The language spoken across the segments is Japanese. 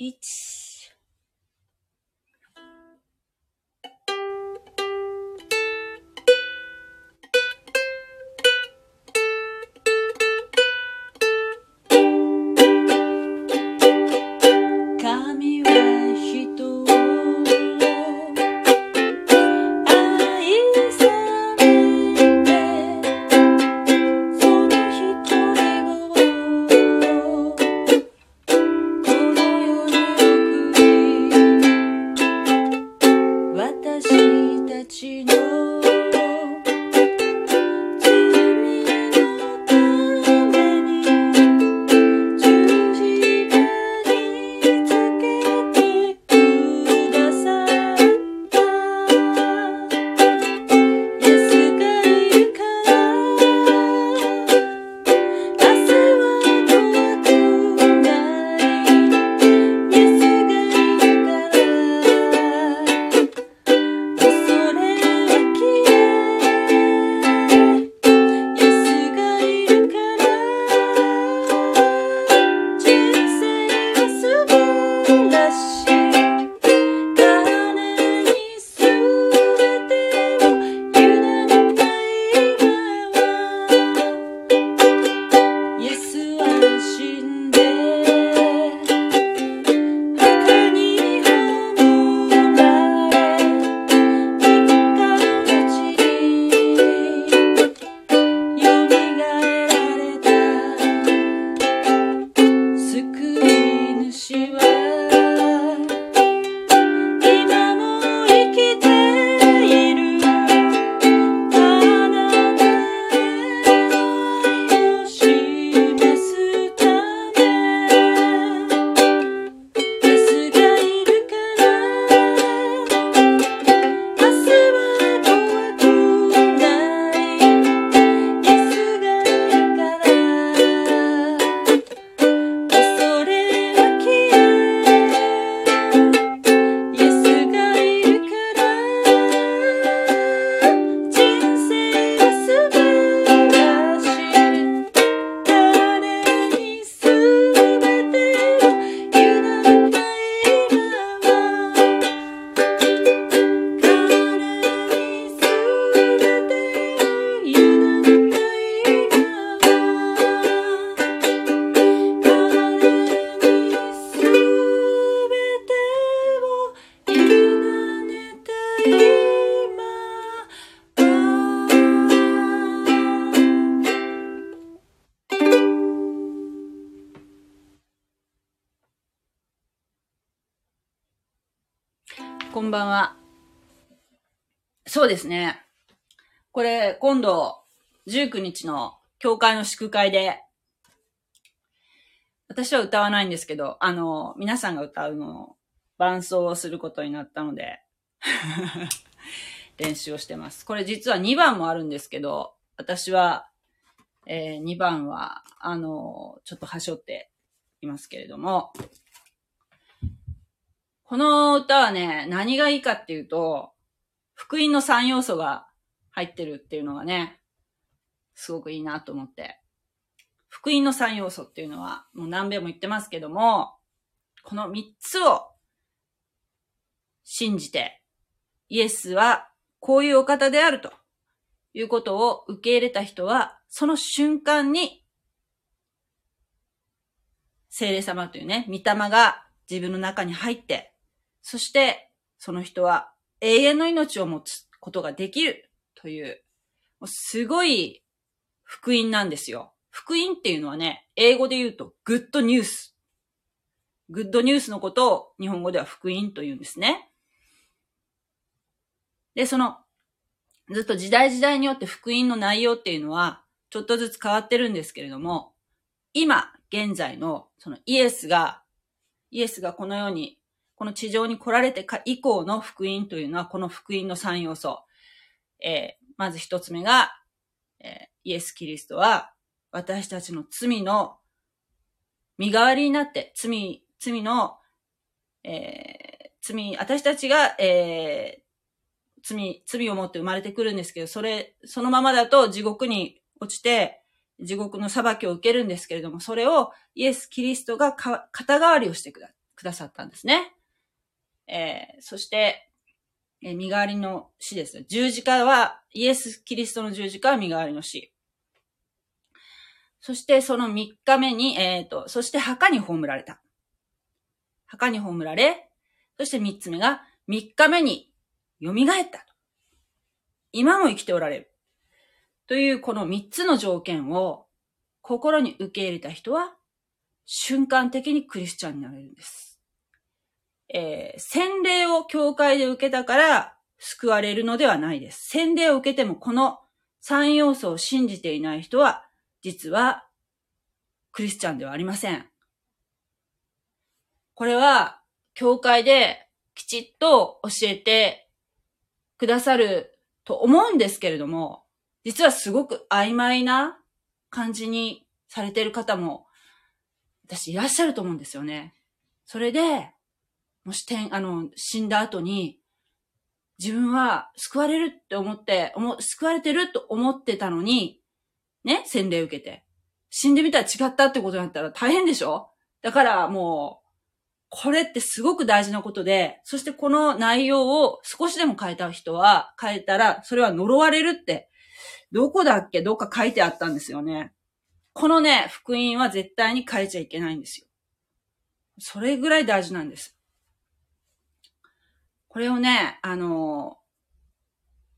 1。そうですね。これ、今度、19日の教会の祝会で、私は歌わないんですけど、あの、皆さんが歌うのを伴奏をすることになったので、練習をしてます。これ実は2番もあるんですけど、私は、え2番は、あの、ちょっと端折っていますけれども、この歌はね、何がいいかっていうと、福音の3要素が入ってるっていうのがね、すごくいいなと思って。福音の3要素っていうのは、もう何遍も言ってますけども、この3つを信じて、イエスはこういうお方であるということを受け入れた人は、その瞬間に、聖霊様というね、御霊が自分の中に入って、そして、その人は永遠の命を持つことができるという、もうすごい福音なんですよ。福音っていうのはね、英語で言うとグッドニュース。グッドニュースのことを日本語では福音と言うんですね。で、その、ずっと時代時代によって福音の内容っていうのは、ちょっとずつ変わってるんですけれども、今、現在の、そのイエスが、イエスがこの世にこの地上に来られてか以降の福音というのは、この福音の3要素。えーまず一つ目が、えーイエス・キリストは、私たちの罪の身代わりになって、罪、罪の、えー罪、私たちが、えー罪、罪を持って生まれてくるんですけど、それ、そのままだと地獄に落ちて、地獄の裁きを受けるんですけれども、それをイエス・キリストがか肩代わりをしてくだくださったんですね。えー、そして、えー、身代わりの死です。十字架は、イエス・キリストの十字架は身代わりの死。そしてその3日目に、えっ、ー、と、そして墓に葬られた。墓に葬られ、そして3つ目が3日目に蘇った今も生きておられる。というこの3つの条件を心に受け入れた人は瞬間的にクリスチャンになれるんです。えー、洗礼を教会で受けたから救われるのではないです。洗礼を受けてもこの3要素を信じていない人は実は、クリスチャンではありません。これは、教会できちっと教えてくださると思うんですけれども、実はすごく曖昧な感じにされている方も、私いらっしゃると思うんですよね。それで、もし天、あの、死んだ後に、自分は救われるって思って、救われてると思ってたのに、ね、洗礼受けて。死んでみたら違ったってことになったら大変でしょ？だからもう、これってすごく大事なことで、そしてこの内容を少しでも変えた人は、変えたら、それは呪われるって、どこだっけ？どっか書いてあったんですよね。このね、福音は絶対に変えちゃいけないんですよ。それぐらい大事なんです。これをね、あの、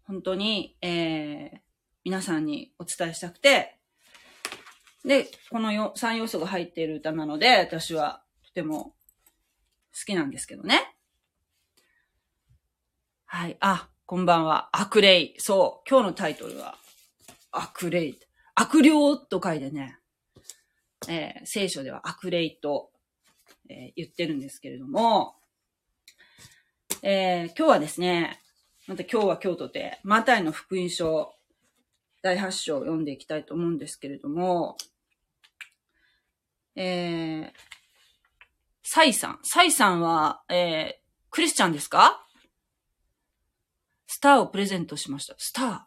本当に、えー、皆さんにお伝えしたくて、で、このよ3要素が入っている歌なので、私はとても好きなんですけどね。はい。あ、こんばんは。悪霊。そう。今日のタイトルは、悪霊。悪霊と書いてね、えー、聖書では悪霊と、えー、言ってるんですけれども、えー、今日はですね、また今日は今日とて、マタイの福音書第8章を読んでいきたいと思うんですけれども、えー、サイさん。サイさんは、えー、クリスチャンですか？スターをプレゼントしました。スター。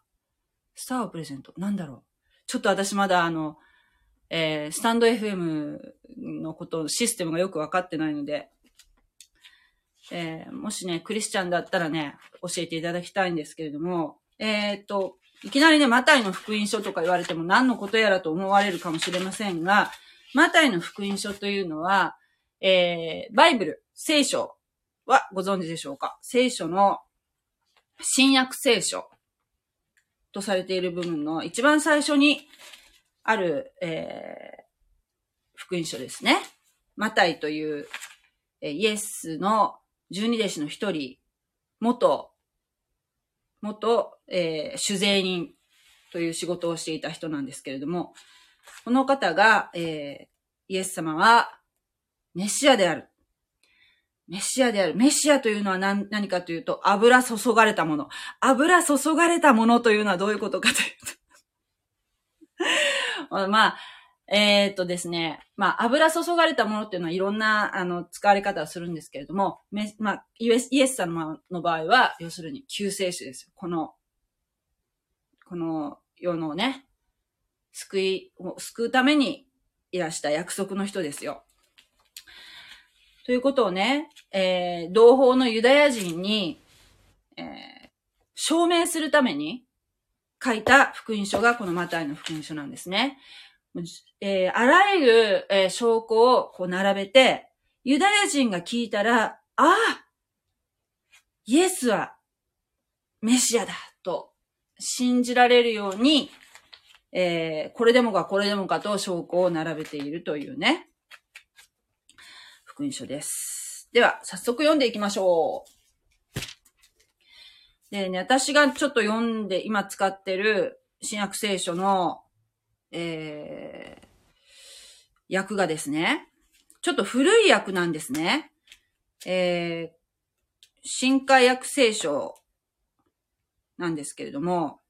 スターをプレゼント。なんだろう。ちょっと私まだあの、えー、スタンド FM のこと、システムがよくわかってないので、えー、もしね、クリスチャンだったらね、教えていただきたいんですけれども、えー、っと、いきなりね、マタイの福音書とか言われても何のことやらと思われるかもしれませんが、マタイの福音書というのは、えー、バイブル、聖書はご存知でしょうか？聖書の新約聖書とされている部分の一番最初にある、えー、福音書ですね。マタイという、えー、イエスの十二弟子の一人、元元、えー、酒税人という仕事をしていた人なんですけれども、この方が、えー、イエス様はメシアである。メシアである。メシアというのは何何かというと、油注がれたもの。油注がれたものというのはどういうことかというと まあ、えー、っとですね、まあ、油注がれたものっていうのはいろんな、あの、使われ方をするんですけれども、まあ、イエス、イエス様の場合は、要するに救世主ですよ。この、この世のね、救い、救うためにいらした約束の人ですよ。ということをね、えー、同胞のユダヤ人に、えー、証明するために書いた福音書がこのマタイの福音書なんですね。えー、あらゆる、えー、証拠をこう並べて、ユダヤ人が聞いたら、ああイエスはメシアだと信じられるように、えー、これでもかこれでもかと証拠を並べているというね、福音書です。では、早速読んでいきましょう。でね、私がちょっと読んで、今使ってる新約聖書のえー、訳がですね、ちょっと古い訳なんですね。えー、新海訳聖書なんですけれども、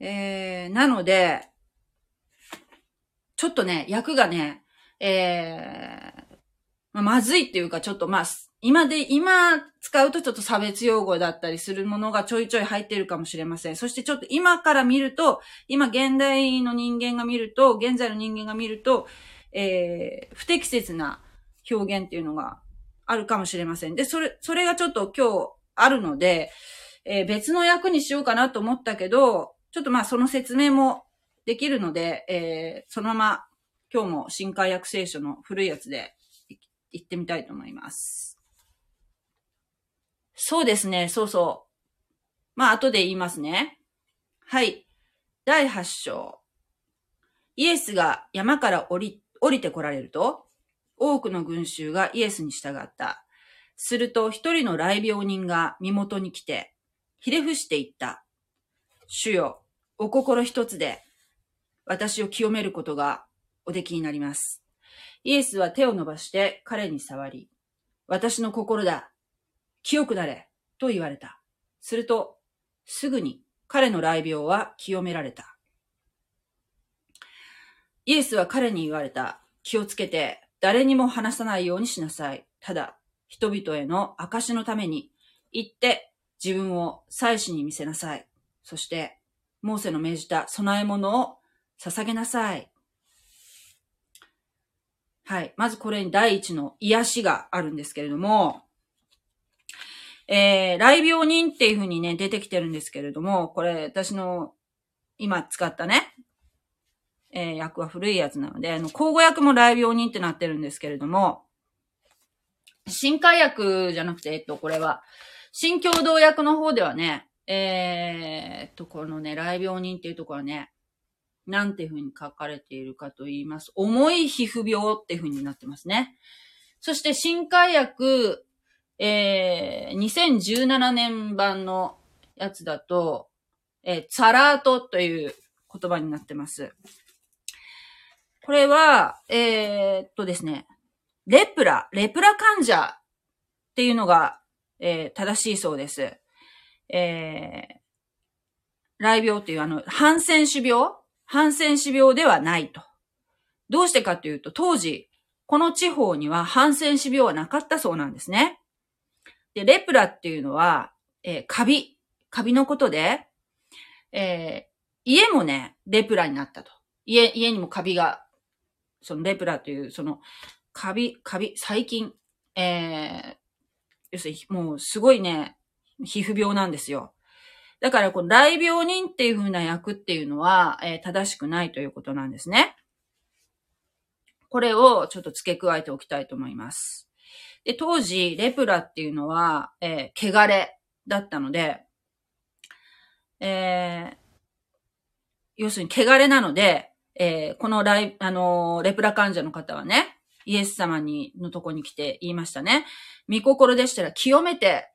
えー、なので、ちょっとね、訳がね、えー、ままずいっていうか、ちょっとまあ、今で、今使うとちょっと差別用語だったりするものがちょいちょい入ってるかもしれません。そしてちょっと今から見ると、今現代の人間が見ると、現在の人間が見ると、えー、不適切な表現っていうのがあるかもしれません。で、それ、それがちょっと今日あるので、えー、別の役にしようかなと思ったけど、ちょっとまあその説明もできるので、えー、そのまま今日も新海訳聖書の古いやつで行ってみたいと思います。そうですね、そうそう。まあ後で言いますね。はい。第8章。イエスが山から降り、降りてこられると、多くの群衆がイエスに従った。すると一人の来病人が身元に来て、ひれ伏して言った。主よ、お心一つで、私を清めることがおできになります。イエスは手を伸ばして彼に触り、私の心だ、清くなれ、と言われた。すると、すぐに彼の来病は清められた。イエスは彼に言われた。気をつけて、誰にも話さないようにしなさい。ただ、人々への証のために、行って自分を祭司に見せなさい。そして、モーセの命じた供え物を捧げなさい。はい。まずこれに第一の癒しがあるんですけれども、えー、来病人っていう風にね、出てきてるんですけれども、これ私の今使ったね、えー、訳は古いやつなので、あの、口語訳も来病人ってなってるんですけれども、新海訳じゃなくて、えっと、これは、新共同訳の方ではね、えー、っと、このね、来病人っていうところはね、なんていう風に書かれているかと言います。重い皮膚病っていう風になってますね。そして、新海訳、えー、2017年版のやつだと、えー、ツァラートという言葉になってます。これは、えー、っとですね、レプラ、レプラ患者っていうのが、えー、正しいそうです。えー、雷病っていうあの、ハンセン氏病？ハンセン氏病ではないと。どうしてかというと、当時、この地方にはハンセン氏病はなかったそうなんですね。で、レプラっていうのは、えー、カビ、カビのことで、えー、家もね、レプラになったと。家、家にもカビが、そのレプラという、その、カビ、カビ、細菌、えー、要するに、もうすごいね、皮膚病なんですよ。だから、この大病人っていう風な役っていうのは、えー、正しくないということなんですね。これをちょっと付け加えておきたいと思います。で、当時、レプラっていうのは、えー、汚れだったので、えー、要するに汚れなので、えー、このライ、あのー、レプラ患者の方はね、イエス様に、のとこに来て言いましたね。見心でしたら清めて、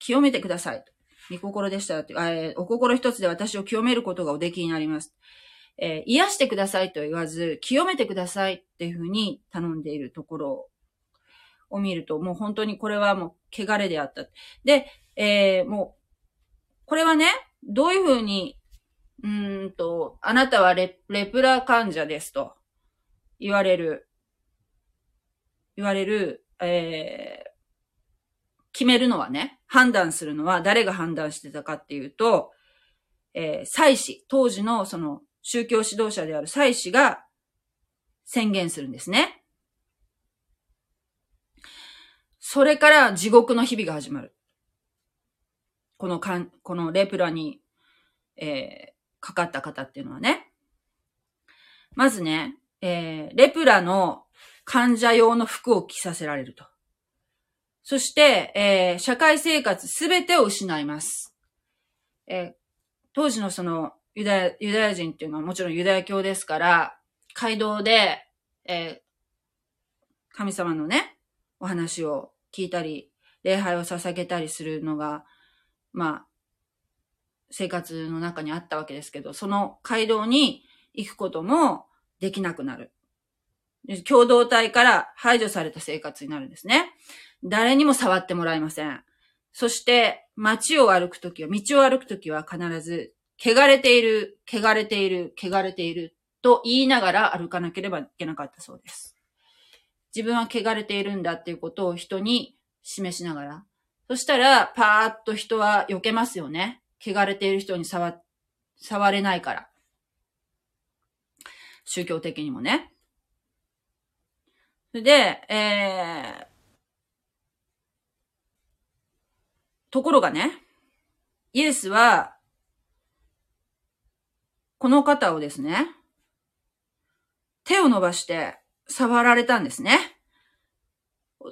清めてください。見心でしたら、えー、お心一つで私を清めることがおできになります。えー、癒してくださいと言わず、清めてくださいっていうふうに頼んでいるところを見ると、もう本当にこれはもう汚れであった。で、えー、もう、これはね、どういうふうに、うんと、あなたはレレプラ患者ですと言われる、言われる、えー、決めるのはね、判断するのは誰が判断してたかっていうと、えー、祭司、当時のその宗教指導者である祭司が宣言するんですね。それから地獄の日々が始まる。このかん、このレプラに、えー、かかった方っていうのはね。まずね、えー、レプラの患者用の服を着させられると。そして、えー、社会生活すべてを失います。えー、当時のそのユダヤ、ユダヤ人っていうのはもちろんユダヤ教ですから、街道で、えー、神様のね、お話を聞いたり、礼拝を捧げたりするのが、まあ、生活の中にあったわけですけど、その街道に行くこともできなくなる。共同体から排除された生活になるんですね。誰にも触ってもらえません。そして、街を歩くときは、道を歩くときは必ず、汚れている、汚れている、汚れていると言いながら歩かなければいけなかったそうです。自分は汚れているんだっていうことを人に示しながら。そしたら、パーッと人は避けますよね。汚れている人に触、触れないから。宗教的にもね。で、えー、ところがね、イエスは、この方をですね、手を伸ばして触られたんですね。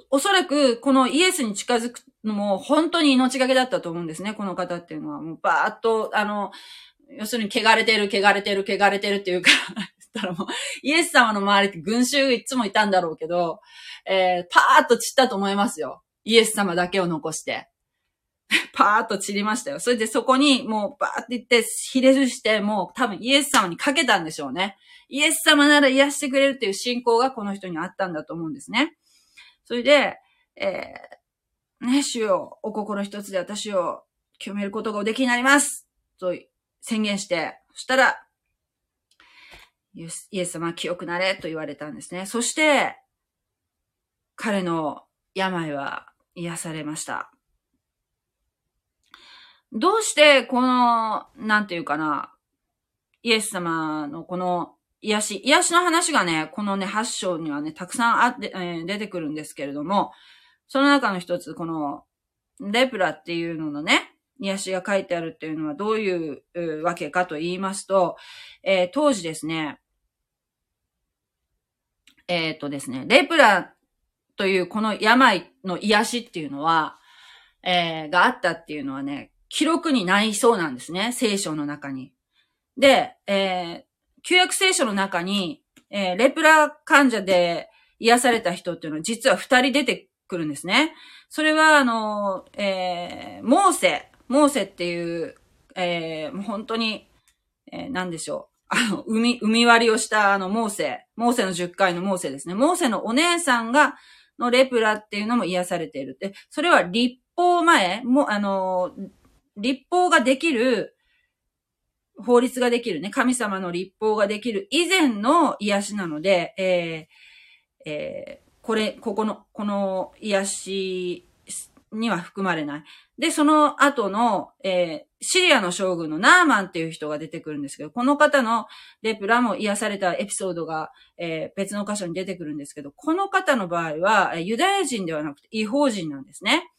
おそらく、このイエスに近づくのも本当に命がけだったと思うんですね、この方っていうのは。もうバーっと、あの、要するに汚れてる、汚れてる、汚れてるっていうか ったらもう、イエス様の周りって群衆いつもいたんだろうけど、えー、パーッと散ったと思いますよ。イエス様だけを残して。パーッと散りましたよ。それでそこにもうバーって言って、ひれ伏して、もう多分イエス様にかけたんでしょうね。イエス様なら癒してくれるっていう信仰がこの人にあったんだと思うんですね。それで、えー、ね、主よ、お心一つで私を清めることがおできになりますと宣言して、そしたら、イエス様清くなれと言われたんですね。そして、彼の病は癒されました。どうしてこの、なんていうかな、イエス様のこの癒し、癒しの話がね、このね、8章にはね、たくさんあって、えー、出てくるんですけれども、その中の一つ、この、レプラっていうののね、癒しが書いてあるっていうのはどういうわけかと言いますと、えー、当時ですね、えっ、とですね、レプラというこの病の癒しっていうのは、えー、があったっていうのはね、記録にないそうなんですね、聖書の中に。で、えー、旧約聖書の中に、えー、レプラ患者で癒された人っていうのは実は二人出てくるんですね。それは、あの、えー、モーセ、モーセっていう、えー、もう本当に、えー、何でしょう。あの、海、海割りをしたあの、モーセ、モーセの10回のモーセですね。モーセのお姉さんが、のレプラっていうのも癒されている。で、それは立法前、も、あの、立法ができる、法律ができるね、神様の立法ができる以前の癒しなので、えー、えー、これ、ここの、この癒しには含まれない。で、その後の、えー、シリアの将軍のナーマンっていう人が出てくるんですけど、この方のレプラも癒されたエピソードが、えー、別の箇所に出てくるんですけど、この方の場合は、ユダヤ人ではなくて違法人なんですね。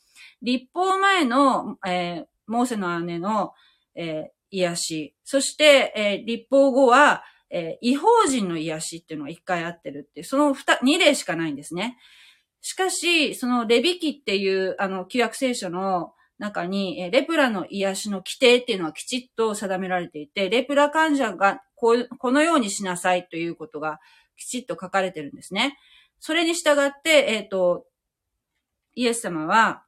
立法前の、えー、モーセの姉の、えー、癒し、そして、えー、立法後は、えー、違法人の癒しっていうのが一回あってるって、その二、二例しかないんですね。しかし、そのレビキっていう、あの、旧約聖書の中に、レプラの癒しの規定っていうのはきちっと定められていて、レプラ患者がこうこのようにしなさいということがきちっと書かれてるんですね。それに従って、えっ、ー、と、イエス様は、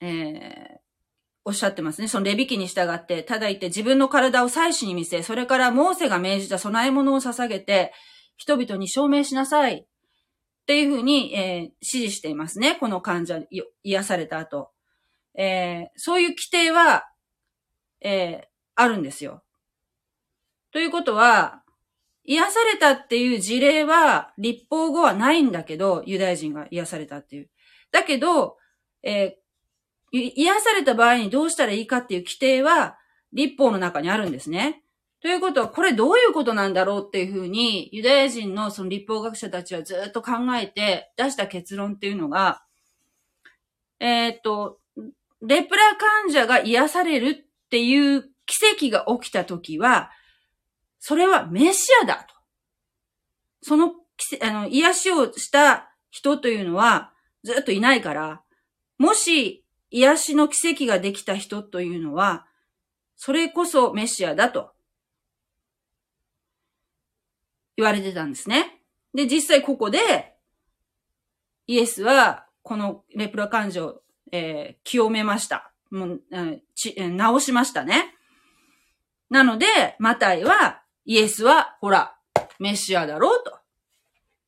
えー、おっしゃってますね。そのレビキに従って、ただ言って自分の体を祭司に見せ、それからモーセが命じた供え物を捧げて、人々に証明しなさい。っていうふうに、えー、指示していますね。この患者、癒された後。えー、そういう規定は、えー、あるんですよ。ということは、癒されたっていう事例は、立法後はないんだけど、ユダヤ人が癒されたっていう。だけど、えー、癒された場合にどうしたらいいかっていう規定は、立法の中にあるんですね。ということは、これどういうことなんだろうっていうふうに、ユダヤ人のその立法学者たちはずっと考えて出した結論っていうのが、えー、っと、レプラ患者が癒されるっていう奇跡が起きたときは、それはメシアだと。その、あの、癒しをした人というのはずっといないから、もし癒しの奇跡ができた人というのは、それこそメシアだと言われてたんですね。で、実際ここで、イエスは、このレプラ患者を、えー、清めました。もう、ち、治しましたね。なので、マタイは、イエスは、ほら、メシアだろうと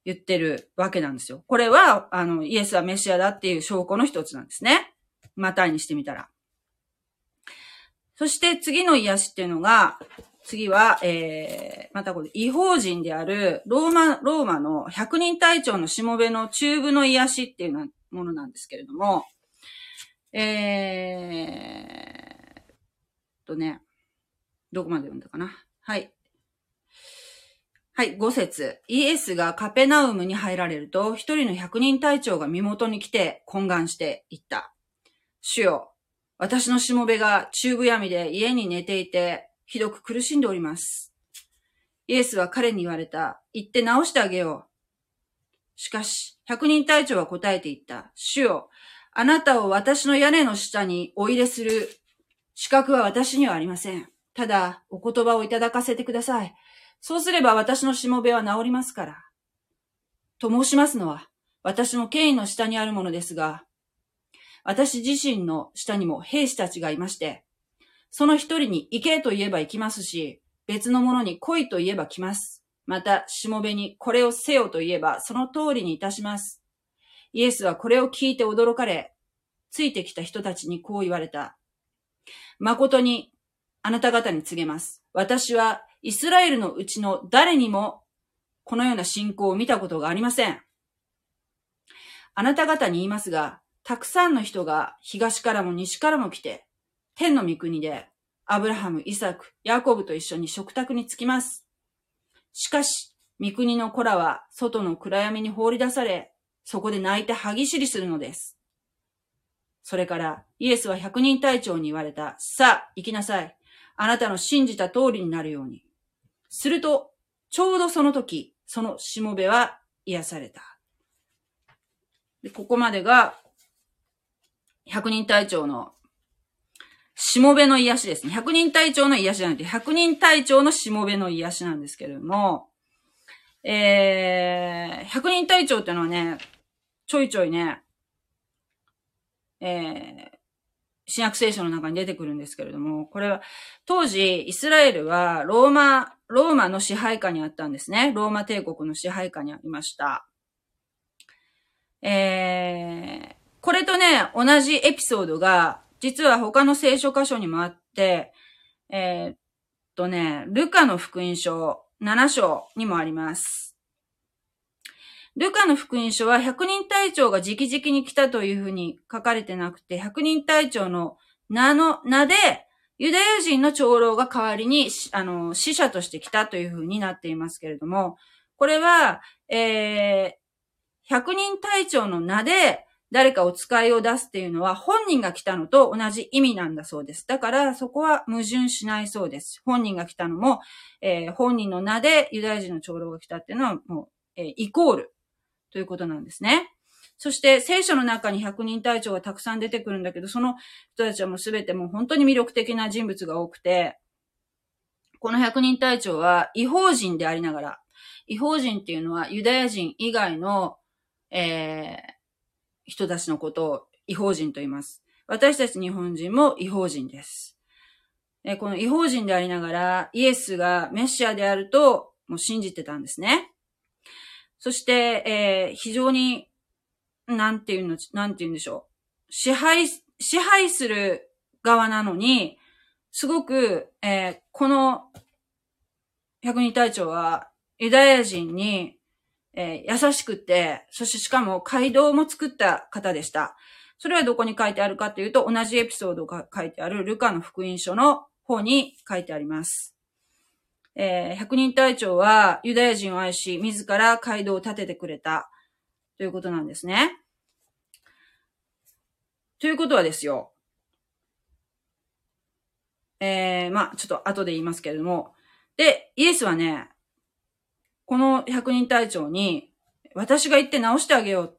言ってるわけなんですよ。これは、あの、イエスはメシアだっていう証拠の一つなんですね。マタイにしてみたら。そして次の癒しっていうのが、次は、えー、またこれ、違法人である、ローマ、ローマの百人隊長のしもべの中部の癒しっていうものなんですけれども、えー、とね、どこまで読んだかな？はい。はい、5節イエスがカペナウムに入られると、一人の百人隊長が身元に来て懇願していった。主よ、私のしもべが中部闇で家に寝ていて、ひどく苦しんでおります。イエスは彼に言われた。行って治してあげよう。しかし、百人隊長は答えて言った。主よ、あなたを私の屋根の下にお入れする資格は私にはありません。ただ、お言葉をいただかせてください。そうすれば私のしもべは治りますから。と申しますのは、私の権威の下にあるものですが、私自身の下にも兵士たちがいまして、その一人に行けと言えば行きますし、別の者に来いと言えば来ます。また、しもべにこれをせよと言えば、その通りにいたします。イエスはこれを聞いて驚かれ、ついてきた人たちにこう言われた。誠に、あなた方に告げます。私は、イスラエルのうちの誰にも、このような信仰を見たことがありません。あなた方に言いますが、たくさんの人が東からも西からも来て、天の御国で、アブラハム、イサク、ヤコブと一緒に食卓に着きます。しかし、御国の子らは外の暗闇に放り出され、そこで泣いて歯ぎしりするのです。それからイエスは百人隊長に言われた。さあ、行きなさい。あなたの信じた通りになるように。すると、ちょうどその時、そのしもべは癒された。で、ここまでが、百人隊長のしもべの癒しですね。百人隊長の癒しじゃなくて、百人隊長のしもべの癒しなんですけれども、えー、百人隊長っていうのはね、ちょいちょいね、えー、新約聖書の中に出てくるんですけれども、これは、当時、イスラエルは、ローマ、ローマの支配下にあったんですね。ローマ帝国の支配下にありました。えー、これとね、同じエピソードが、実は他の聖書箇所にもあって、えー、っとね、ルカの福音書7章にもあります。ルカの福音書は百人隊長が直々に来たというふうに書かれてなくて、百人隊長の名の、名で、ユダヤ人の長老が代わりに、あの、死者として来たというふうになっていますけれども、これは、えー、百人隊長の名で誰かお使いを出すっていうのは本人が来たのと同じ意味なんだそうです。だからそこは矛盾しないそうです。本人が来たのも、えー、本人の名でユダヤ人の長老が来たっていうのはもう、えー、イコールということなんですね。そして聖書の中に百人隊長がたくさん出てくるんだけど、その人たちはもうすべてもう本当に魅力的な人物が多くて、この百人隊長は違法人でありながら、違法人っていうのはユダヤ人以外の、えー、人たちのことを違法人と言います。私たち日本人も違法人です。えこの違法人でありながら、イエスがメシアであると、もう信じてたんですね。そして、えー、非常に、なんていうの、なんていうんでしょう。支配、支配する側なのに、すごく、えー、この百人隊長はユダヤ人に、えー、優しくて、そしてしかも街道も作った方でした。それはどこに書いてあるかというと、同じエピソードが書いてあるルカの福音書の方に書いてあります。えー、百人隊長はユダヤ人を愛し、自ら街道を建ててくれたということなんですね。ということはですよ。えー、まあ、ちょっと後で言いますけれども。で、イエスはね、この百人隊長に、私が行って直してあげようっ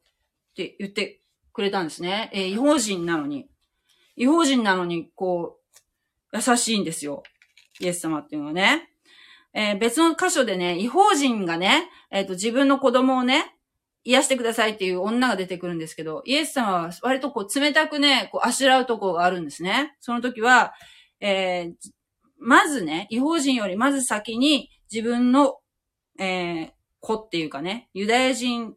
て言ってくれたんですね。えー、違法人なのに。違法人なのに、こう、優しいんですよ。イエス様っていうのはね。えー、別の箇所でね、違法人がね、えっ、ー、と、自分の子供をね、癒してくださいっていう女が出てくるんですけど、イエス様は割とこう冷たくね、こうあしらうとこがあるんですね。その時は、えー、まずね、違法人よりまず先に自分の、えー、子っていうかね、ユダヤ人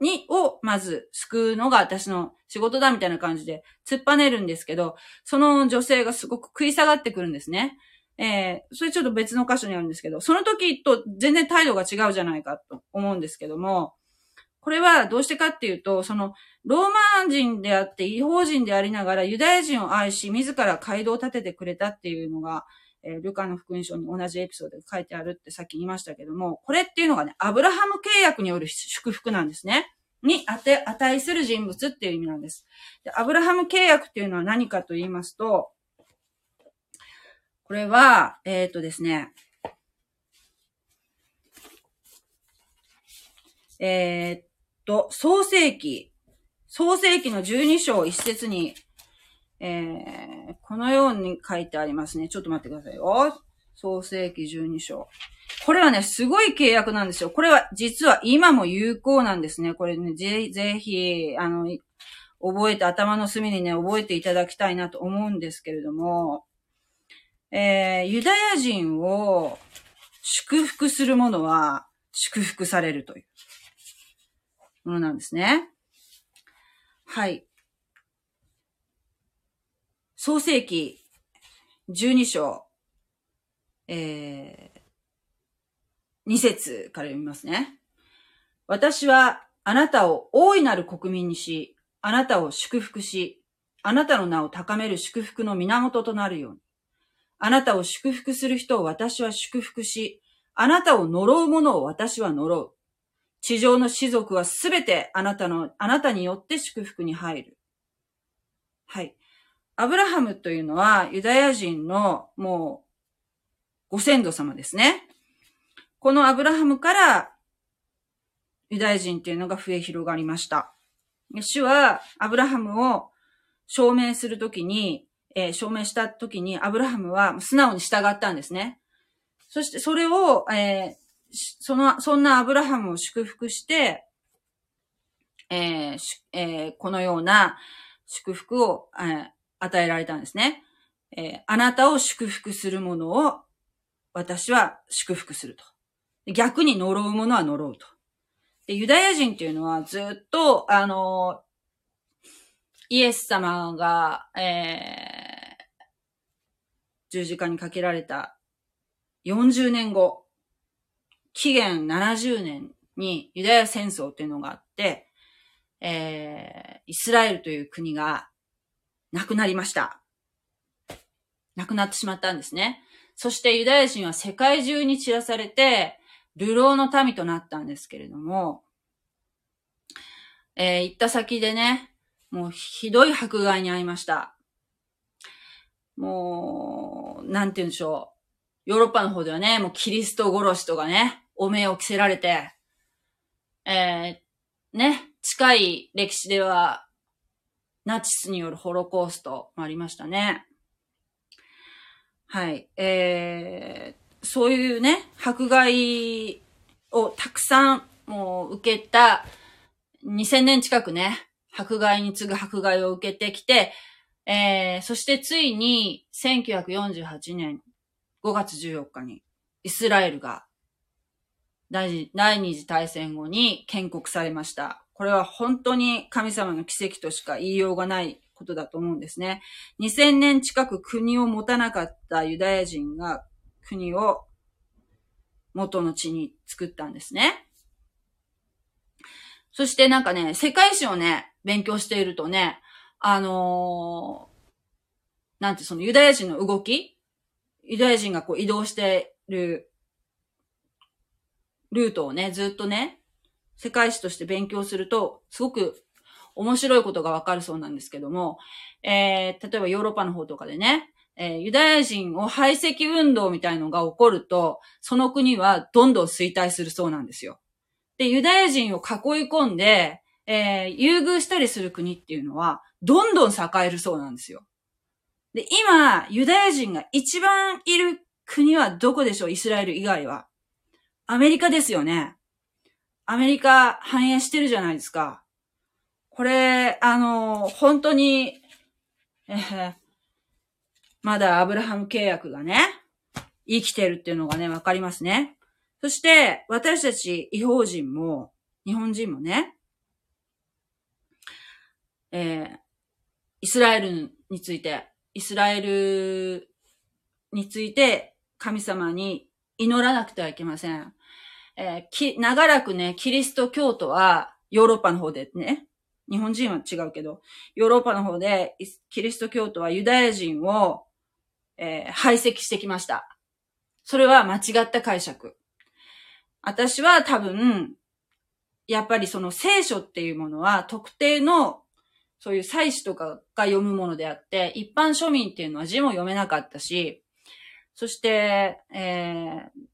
に、をまず救うのが私の仕事だみたいな感じで突っぱねるんですけど、その女性がすごく食い下がってくるんですね。えー、それちょっと別の箇所にあるんですけど、その時と全然態度が違うじゃないかと思うんですけども、これはどうしてかっていうと、その、ローマ人であって違法人でありながらユダヤ人を愛し、自ら街道を立ててくれたっていうのが、えー、ルカの福音書に同じエピソードで書いてあるってさっき言いましたけども、これっていうのがね、アブラハム契約による祝福なんですね。に値、値する人物っていう意味なんです。で、アブラハム契約っていうのは何かと言いますと、これは、えっ、とですね、えー、っと、創世記、創世記の12章一節に、えー、このように書いてありますね。ちょっと待ってくださいよ。創世記12章。これはね、すごい契約なんですよ。これは、実は今も有効なんですね。これね、ぜ、ぜひ、あの、覚えて、頭の隅にね、覚えていただきたいなと思うんですけれども、えー、ユダヤ人を祝福する者は祝福されるというものなんですね。はい。創世記12章、えー、2節から読みますね。私はあなたを大いなる国民にし、あなたを祝福し、あなたの名を高める祝福の源となるように。あなたを祝福する人を私は祝福し、あなたを呪う者を私は呪う。地上の士族はすべてあなたの、あなたによって祝福に入る。はい。アブラハムというのはユダヤ人のもうご先祖様ですね。このアブラハムからユダヤ人っていうのが増え広がりました。主はアブラハムを証明するときに、えー、証明したときにアブラハムは素直に従ったんですね。そしてそれを、えー、その、そんなアブラハムを祝福して、えーえー、このような祝福を、え、与えられたんですね。えー、あなたを祝福するものを私は祝福すると。逆に呪うものは呪うと。でユダヤ人っていうのはずっと、あの、イエス様が、えー、十字架にかけられた40年後、紀元70年にユダヤ戦争っていうのがあって、えー、イスラエルという国がなくなりました。なくなってしまったんですね。そしてユダヤ人は世界中に散らされて、流浪の民となったんですけれども、えー、行った先でね、もうひどい迫害に遭いました。もう、なんて言うんでしょう。ヨーロッパの方ではね、もうキリスト殺しとかね、お面を着せられて、えー、ね、近い歴史ではナチスによるホロコーストもありましたね。はい。えー、そういうね、迫害をたくさんもう受けた2000年近くね、迫害に次ぐ迫害を受けてきて、えー、そしてついに1948年5月14日にイスラエルが第二次大戦後に建国されました。これは本当に神様の奇跡としか言いようがないことだと思うんですね。2000年近く国を持たなかったユダヤ人が国を元の地に作ったんですね。そしてなんかね、世界史をね、勉強しているとね、あのー、なんてそのユダヤ人の動きユダヤ人がこう移動しているルートをね、ずっとね、世界史として勉強すると、すごく面白いことがわかるそうなんですけども、えー、例えばヨーロッパの方とかでね、えー、ユダヤ人を排斥運動みたいのが起こると、その国はどんどん衰退するそうなんですよ。で、ユダヤ人を囲い込んで、えー、優遇したりする国っていうのは、どんどん栄えるそうなんですよ。で、今、ユダヤ人が一番いる国はどこでしょう？イスラエル以外は。アメリカですよね。アメリカ反映してるじゃないですか。これ、あの、本当に、えー、まだアブラハム契約がね、生きてるっていうのがね、わかりますね。そして、私たち、違法人も、日本人もね、えー、イスラエルについて、イスラエルについて神様に祈らなくてはいけません。えー、長らくね、キリスト教徒は、ヨーロッパの方でね、日本人は違うけど、ヨーロッパの方で、キリスト教徒はユダヤ人を、えー、排斥してきました。それは間違った解釈。私は多分、やっぱりその聖書っていうものは特定のそういう祭司とかが読むものであって、一般庶民っていうのは字も読めなかったし、そして、えー、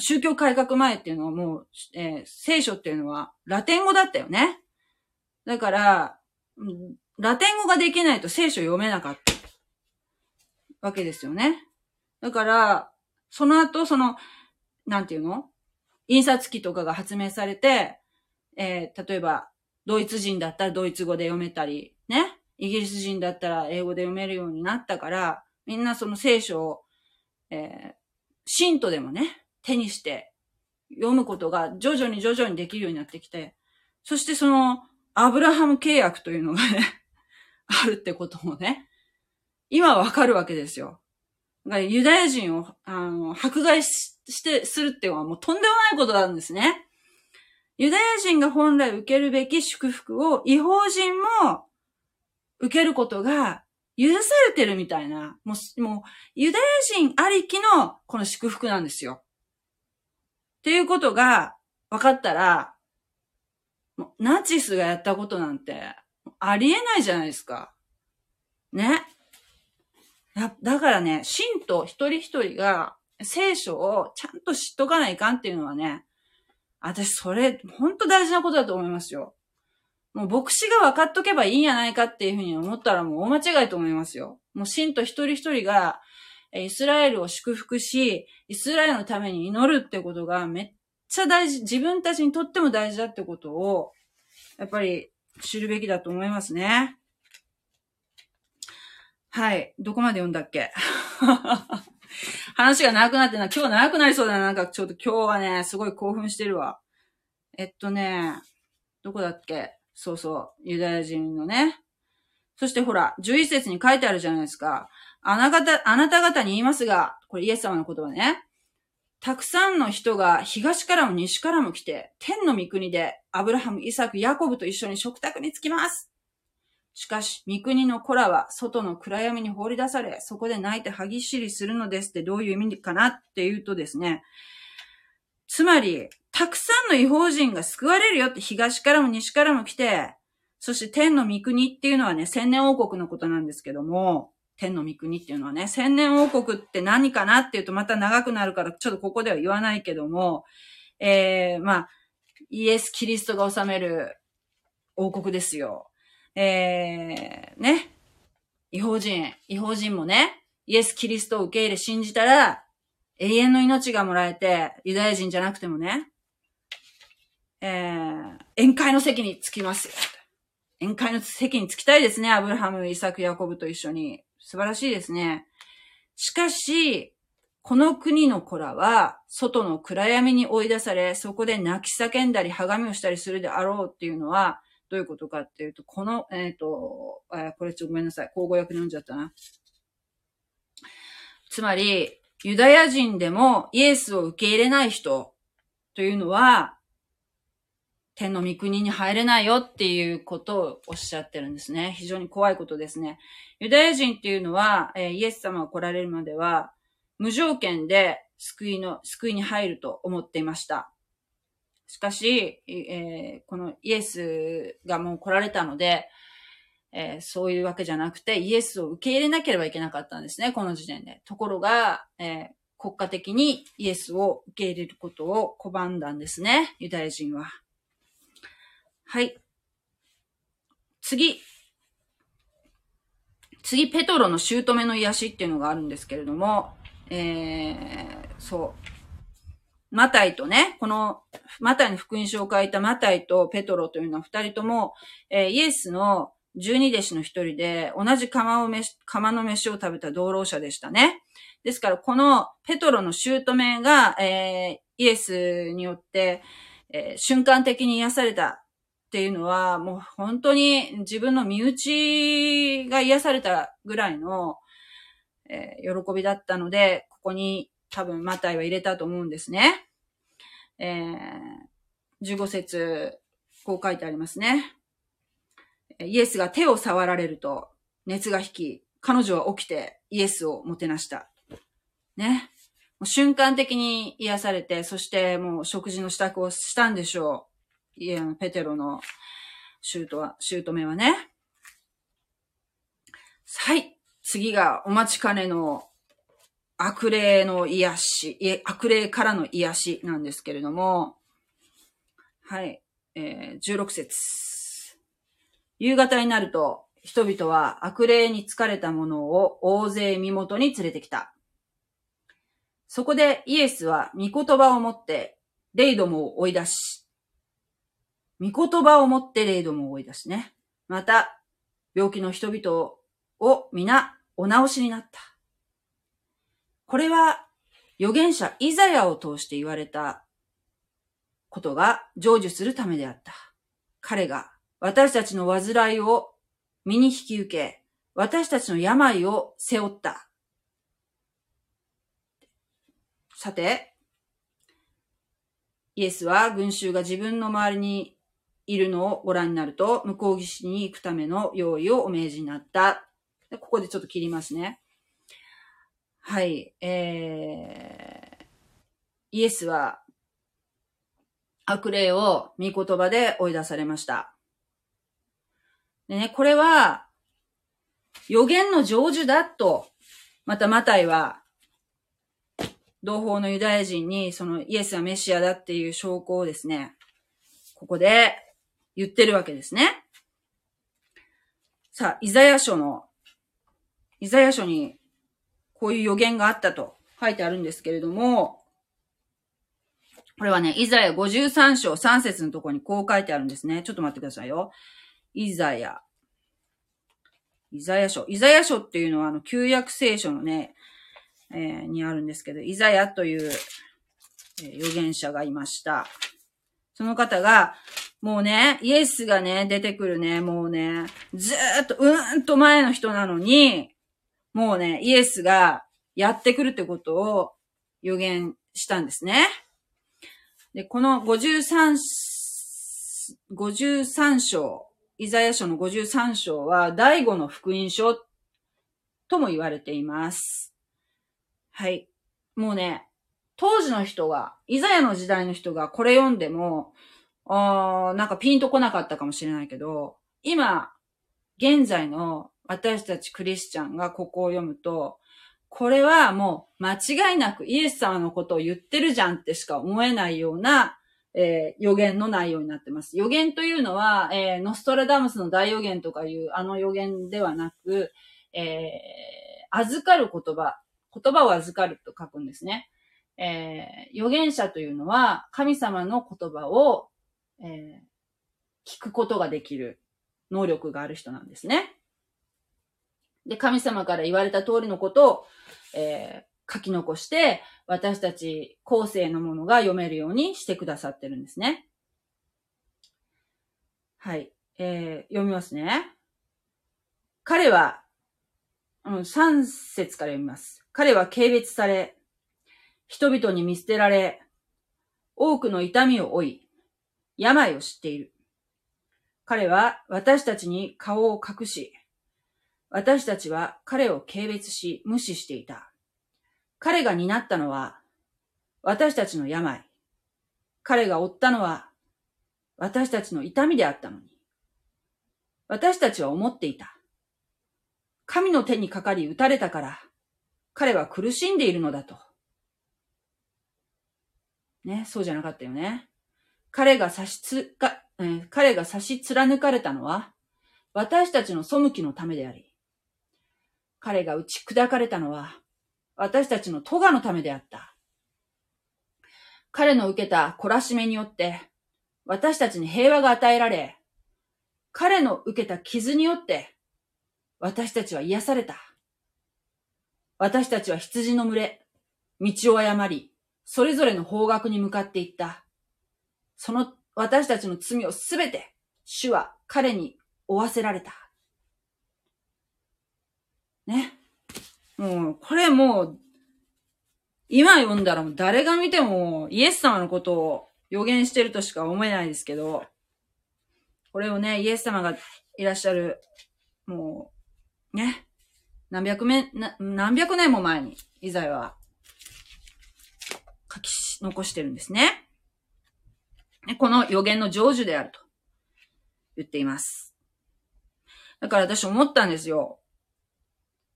宗教改革前っていうのはもう、えー、聖書っていうのはラテン語だったよね。だから、ラテン語ができないと聖書読めなかったわけですよね。だから、その後、その、なんていうの？印刷機とかが発明されて、えー、例えば、ドイツ人だったらドイツ語で読めたり、ね？イギリス人だったら英語で読めるようになったから、みんなその聖書を、えー、信徒でもね、手にして読むことが徐々に徐々にできるようになってきて、そしてその、アブラハム契約というのがね、あるってこともね、今わかるわけですよ。ユダヤ人を、あの、迫害して、するっていうのはもうとんでもないことなんですね。ユダヤ人が本来受けるべき祝福を違法人も受けることが許されてるみたいな、もう、もう、ユダヤ人ありきのこの祝福なんですよ。っていうことが分かったら、ナチスがやったことなんてありえないじゃないですか。ね。だからね、信徒一人一人が聖書をちゃんと知っとかないかんっていうのはね、私それ、ほんと大事なことだと思いますよ。もう牧師が分かっとけばいいんやないかっていうふうに思ったらもう大間違いと思いますよ。もう信徒一人一人が、イスラエルを祝福し、イスラエルのために祈るってことがめっちゃ大事、自分たちにとっても大事だってことを、やっぱり知るべきだと思いますね。はい。どこまで読んだっけ？話が長くなってな、今日長くなりそうだな。なんかちょっと今日はね、すごい興奮してるわ。えっとね、どこだっけ？そうそう、ユダヤ人のね。そしてほら、11節に書いてあるじゃないですか。あなた、あなた方に言いますが、これイエス様の言葉ね。たくさんの人が東からも西からも来て、天の御国でアブラハム、イサク、ヤコブと一緒に食卓に着きます。しかし、御国の子らは外の暗闇に放り出され、そこで泣いて歯ぎしりするのですってどういう意味かなっていうとですね、つまり、たくさんの違法人が救われるよって東からも西からも来て、そして天の御国っていうのはね、千年王国のことなんですけども、天の御国っていうのはね、千年王国って何かなっていうとまた長くなるから、ちょっとここでは言わないけども、えー、まあ、イエス・キリストが治める王国ですよ。えー、ね。違法人、違法人もね、イエス・キリストを受け入れ信じたら、永遠の命がもらえて、ユダヤ人じゃなくてもね、えー、宴会の席に着きますよ。宴会の席に着きたいですね。アブラハム、イサク、ヤコブと一緒に。素晴らしいですね。しかし、この国の子らは、外の暗闇に追い出され、そこで泣き叫んだり、はがみをしたりするであろうっていうのは、どういうことかっていうと、この、えっ、ー、と、え、これちょっとごめんなさい。口語訳で読んじゃったな。つまり、ユダヤ人でもイエスを受け入れない人というのは、天の御国に入れないよっていうことをおっしゃってるんですね。非常に怖いことですね。ユダヤ人っていうのは、えー、イエス様が来られるまでは、無条件で救いの、救いに入ると思っていました。しかし、えー、このイエスがもう来られたので、えー、そういうわけじゃなくて、イエスを受け入れなければいけなかったんですね、この時点で。ところが、え国家的にイエスを受け入れることを拒んだんですね、ユダヤ人は。はい。次。次、ペトロの姑の癒しっていうのがあるんですけれども、えー、そう。マタイとね、この、マタイの福音書を書いたマタイとペトロというのは二人とも、えー、イエスの十二弟子の一人で、同じ釜を飯、釜の飯を食べた同労者でしたね。ですから、このペトロの姑が、えー、イエスによって、えー、瞬間的に癒されたっていうのは、もう本当に自分の身内が癒されたぐらいの、えー、喜びだったので、ここに多分マタイは入れたと思うんですね。えー、15節、こう書いてありますね。イエスが手を触られると熱が引き、彼女は起きてイエスをもてなした。ね。瞬間的に癒されて、そしてもう食事の支度をしたんでしょう。いや、ペテロのシュートは、シュート目はね。はい。次がお待ちかねの悪霊の癒し、悪霊からの癒しなんですけれども、はい。えー、16節夕方になると、人々は悪霊に疲れた者を大勢身元に連れてきた。そこでイエスは御言葉を持ってレイドモを追い出し、御言葉を持ってレイドモを追い出しね。また、病気の人々を皆お直しになった。これは預言者イザヤを通して言われたことが成就するためであった。彼が私たちの煩いを身に引き受け、私たちの病を背負った。さて、イエスは群衆が自分の周りにいるのをご覧になると、向こう岸に行くための用意をお命じになった。でここでちょっと切りますね。はい。えー、イエスは悪霊を御言葉で追い出されました。でね、これは、予言の成就だと、またマタイは、同胞のユダヤ人に、そのイエスはメシアだっていう証拠をですね、ここで言ってるわけですね。さあ、イザヤ書の、イザヤ書にこういう予言があったと書いてあるんですけれども、これはね、イザヤ53章3節のところにこう書いてあるんですね。ちょっと待ってくださいよ。イザヤ。イザヤ書。イザヤ書っていうのは、あの、旧約聖書のね、えー、にあるんですけど、イザヤという、えー、預言者がいました。その方が、もうね、イエスがね、出てくるね、もうね、ずーっと、うーんと前の人なのに、もうね、イエスがやってくるってことを予言したんですね。で、この53、53章、イザヤ書の53章は、第五の福音書とも言われています。はい。もうね、当時の人が、イザヤの時代の人がこれ読んでも、あなんかピンとこなかったかもしれないけど、今、現在の私たちクリスチャンがここを読むと、これはもう間違いなくイエス様のことを言ってるじゃんってしか思えないようなえー、予言の内容になってます。予言というのは、えー、ノストラダムスの大予言とかいうあの予言ではなく、えー、預かる言葉、言葉を預かると書くんですね。えー、預言者というのは神様の言葉を、えー、聞くことができる能力がある人なんですね。で、神様から言われた通りのことを、えー、書き残して、私たち後世のものが読めるようにしてくださってるんですね。はい。えー、読みますね。彼は、うん、3節から読みます。彼は軽蔑され、人々に見捨てられ、多くの痛みを負い、病を知っている。彼は私たちに顔を隠し、私たちは彼を軽蔑し無視していた。彼が担ったのは、私たちの病。彼が負ったのは、私たちの痛みであったのに。私たちは思っていた。神の手にかかり打たれたから、彼は苦しんでいるのだと。ね、そうじゃなかったよね。彼が差しつか、えー、彼が差し貫かれたのは、私たちの背きのためであり、彼が打ち砕かれたのは、私たちの咎のためであった。彼の受けた懲らしめによって、私たちに平和が与えられ、彼の受けた傷によって、私たちは癒された。私たちは羊の群れ、道を誤り、それぞれの方角に向かっていった。その私たちの罪をすべて、主は彼に負わせられた。ね。もう、これもう、今読んだら誰が見てもイエス様のことを予言してるとしか思えないですけど、これをね、イエス様がいらっしゃる、もう、ね、何百年、何百年も前に、イザヤは書き残してるんですね。この予言の成就であると言っています。だから私思ったんですよ。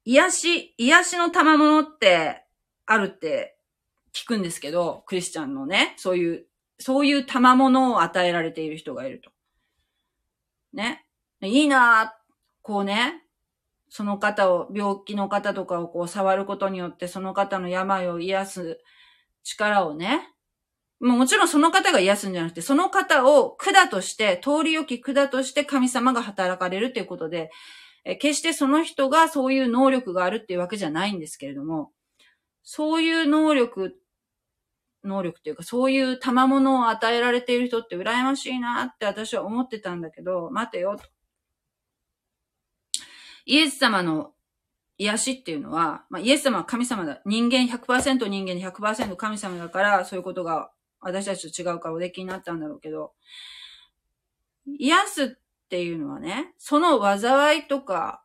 癒し、癒しの賜物ってあるって聞くんですけど、クリスチャンのね、そういう、そういう賜物を与えられている人がいると。ね。いいなこうね、その方を、病気の方とかをこう触ることによって、その方の病を癒す力をね、もちろんその方が癒すんじゃなくて、その方を管として、通り良き管として神様が働かれるということで、え決してその人がそういう能力があるっていうわけじゃないんですけれども、そういう能力、能力っていうか、そういう賜物を与えられている人って羨ましいなって私は思ってたんだけど、待てよと。イエス様の癒しっていうのは、まあ、イエス様は神様だ。人間100%人間で100%神様だから、そういうことが私たちと違うからおできになったんだろうけど、癒すっていうのはね、その災いとか